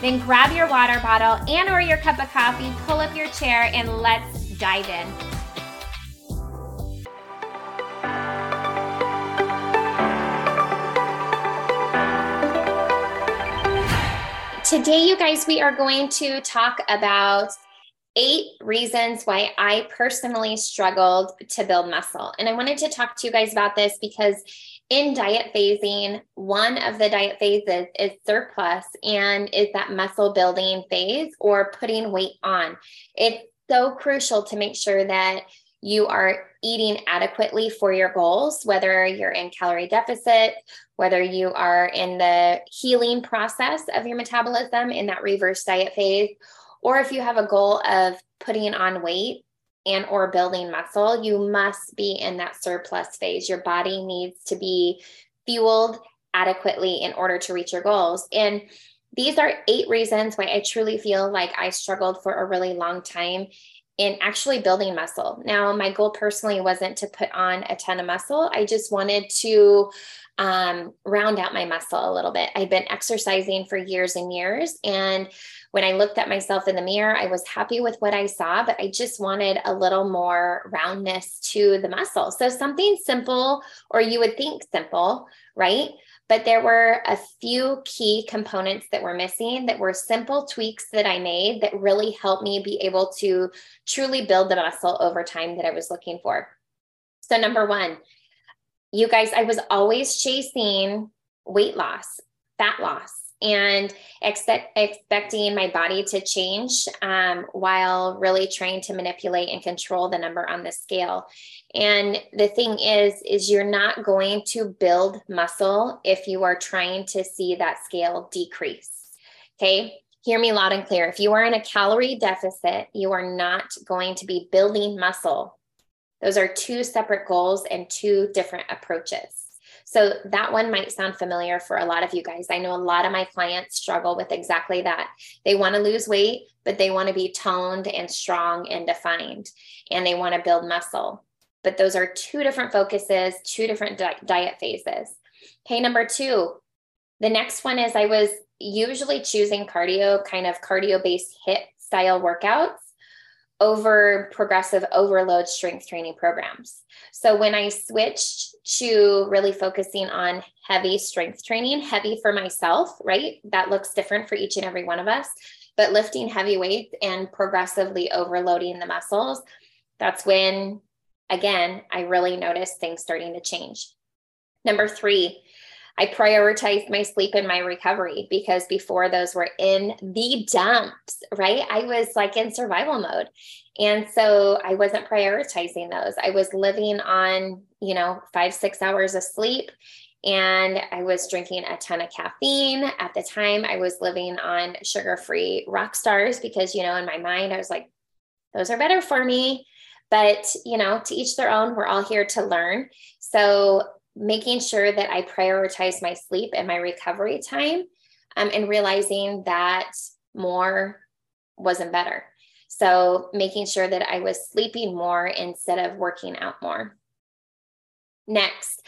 then grab your water bottle and or your cup of coffee, pull up your chair and let's dive in. Today, you guys, we are going to talk about eight reasons why I personally struggled to build muscle. And I wanted to talk to you guys about this because in diet phasing, one of the diet phases is surplus and is that muscle building phase or putting weight on. It's so crucial to make sure that you are eating adequately for your goals, whether you're in calorie deficit, whether you are in the healing process of your metabolism in that reverse diet phase, or if you have a goal of putting on weight and or building muscle, you must be in that surplus phase. Your body needs to be fueled adequately in order to reach your goals. And these are eight reasons why I truly feel like I struggled for a really long time in actually building muscle. Now, my goal personally wasn't to put on a ton of muscle. I just wanted to um, round out my muscle a little bit. I'd been exercising for years and years, and when I looked at myself in the mirror, I was happy with what I saw, but I just wanted a little more roundness to the muscle. So something simple, or you would think simple, right? But there were a few key components that were missing that were simple tweaks that I made that really helped me be able to truly build the muscle over time that I was looking for. So, number one, you guys, I was always chasing weight loss, fat loss and expect, expecting my body to change um, while really trying to manipulate and control the number on the scale. And the thing is is you're not going to build muscle if you are trying to see that scale decrease. Okay? Hear me loud and clear. If you are in a calorie deficit you are not going to be building muscle. Those are two separate goals and two different approaches so that one might sound familiar for a lot of you guys. I know a lot of my clients struggle with exactly that. They want to lose weight, but they want to be toned and strong and defined, and they want to build muscle. But those are two different focuses, two different di- diet phases. Okay, number two, the next one is I was usually choosing cardio, kind of cardio based HIIT style workouts over progressive overload strength training programs. So when I switched to really focusing on heavy strength training, heavy for myself, right? That looks different for each and every one of us, but lifting heavy weights and progressively overloading the muscles, that's when, again, I really noticed things starting to change. Number three, I prioritized my sleep and my recovery because before those were in the dumps, right? I was like in survival mode. And so I wasn't prioritizing those. I was living on, you know, five, six hours of sleep. And I was drinking a ton of caffeine. At the time, I was living on sugar free rock stars because, you know, in my mind, I was like, those are better for me. But, you know, to each their own, we're all here to learn. So making sure that I prioritize my sleep and my recovery time um, and realizing that more wasn't better. So making sure that I was sleeping more instead of working out more. Next,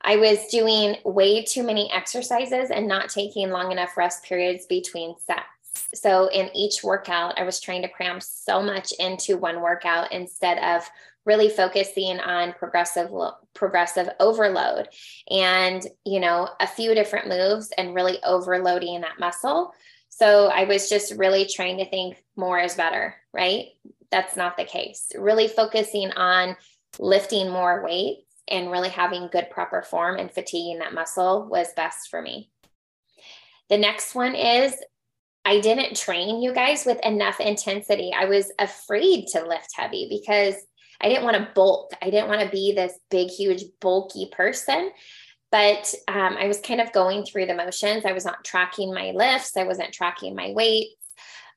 I was doing way too many exercises and not taking long enough rest periods between sets. So in each workout, I was trying to cram so much into one workout instead of really focusing on progressive progressive overload and you know a few different moves and really overloading that muscle. So i was just really trying to think more is better right? That's not the case. Really focusing on lifting more weights and really having good proper form and fatiguing that muscle was best for me. The next one is I didn't train you guys with enough intensity. I was afraid to lift heavy because I didn't want to bulk. I didn't want to be this big, huge, bulky person. But um, I was kind of going through the motions. I was not tracking my lifts, I wasn't tracking my weights.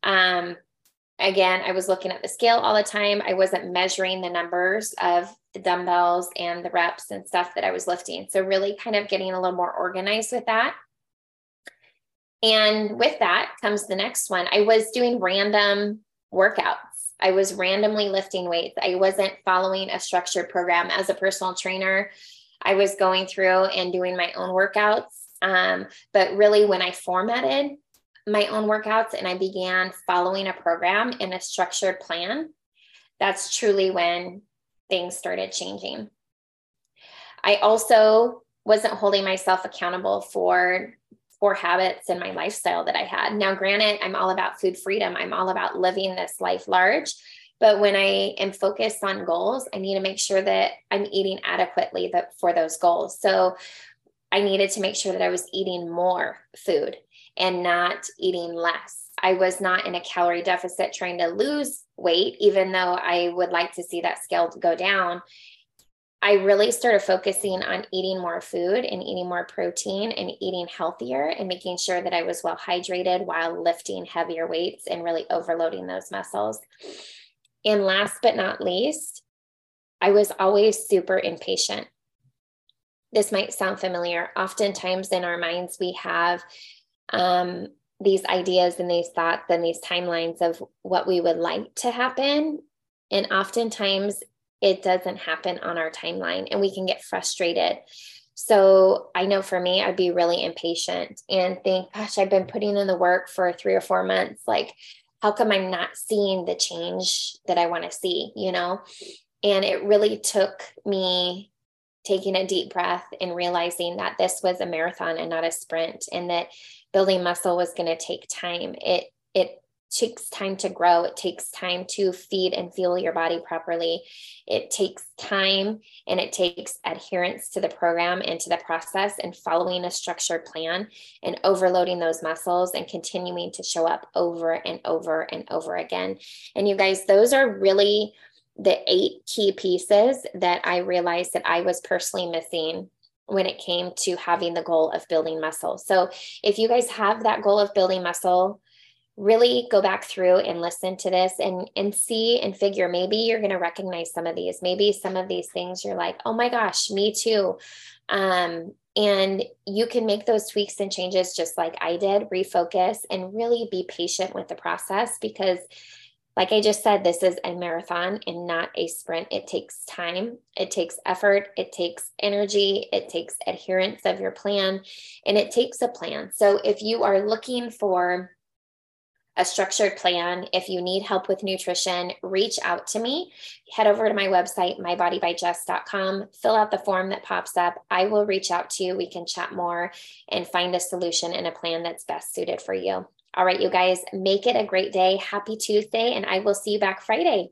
Um, again, I was looking at the scale all the time. I wasn't measuring the numbers of the dumbbells and the reps and stuff that I was lifting. So, really kind of getting a little more organized with that. And with that comes the next one. I was doing random workouts. I was randomly lifting weights. I wasn't following a structured program as a personal trainer. I was going through and doing my own workouts. Um, but really, when I formatted my own workouts and I began following a program in a structured plan, that's truly when things started changing. I also wasn't holding myself accountable for poor habits in my lifestyle that I had. Now, granted, I'm all about food freedom, I'm all about living this life large. But when I am focused on goals, I need to make sure that I'm eating adequately for those goals. So I needed to make sure that I was eating more food and not eating less. I was not in a calorie deficit trying to lose weight, even though I would like to see that scale go down. I really started focusing on eating more food and eating more protein and eating healthier and making sure that I was well hydrated while lifting heavier weights and really overloading those muscles. And last but not least, I was always super impatient. This might sound familiar. Oftentimes in our minds, we have um, these ideas and these thoughts and these timelines of what we would like to happen. And oftentimes it doesn't happen on our timeline and we can get frustrated. So I know for me, I'd be really impatient and think, gosh, I've been putting in the work for three or four months. Like, how come I'm not seeing the change that I want to see, you know? And it really took me taking a deep breath and realizing that this was a marathon and not a sprint and that building muscle was going to take time. It it takes time to grow. It takes time to feed and fuel your body properly. It takes time and it takes adherence to the program and to the process and following a structured plan and overloading those muscles and continuing to show up over and over and over again. And you guys, those are really the eight key pieces that I realized that I was personally missing when it came to having the goal of building muscle. So, if you guys have that goal of building muscle, really go back through and listen to this and and see and figure maybe you're going to recognize some of these maybe some of these things you're like oh my gosh me too um, and you can make those tweaks and changes just like I did refocus and really be patient with the process because like I just said, this is a marathon and not a sprint. It takes time, it takes effort, it takes energy, it takes adherence of your plan, and it takes a plan. So if you are looking for a structured plan. If you need help with nutrition, reach out to me. Head over to my website, mybodybyjess.com, fill out the form that pops up. I will reach out to you. We can chat more and find a solution and a plan that's best suited for you. All right, you guys, make it a great day. Happy Tuesday, and I will see you back Friday.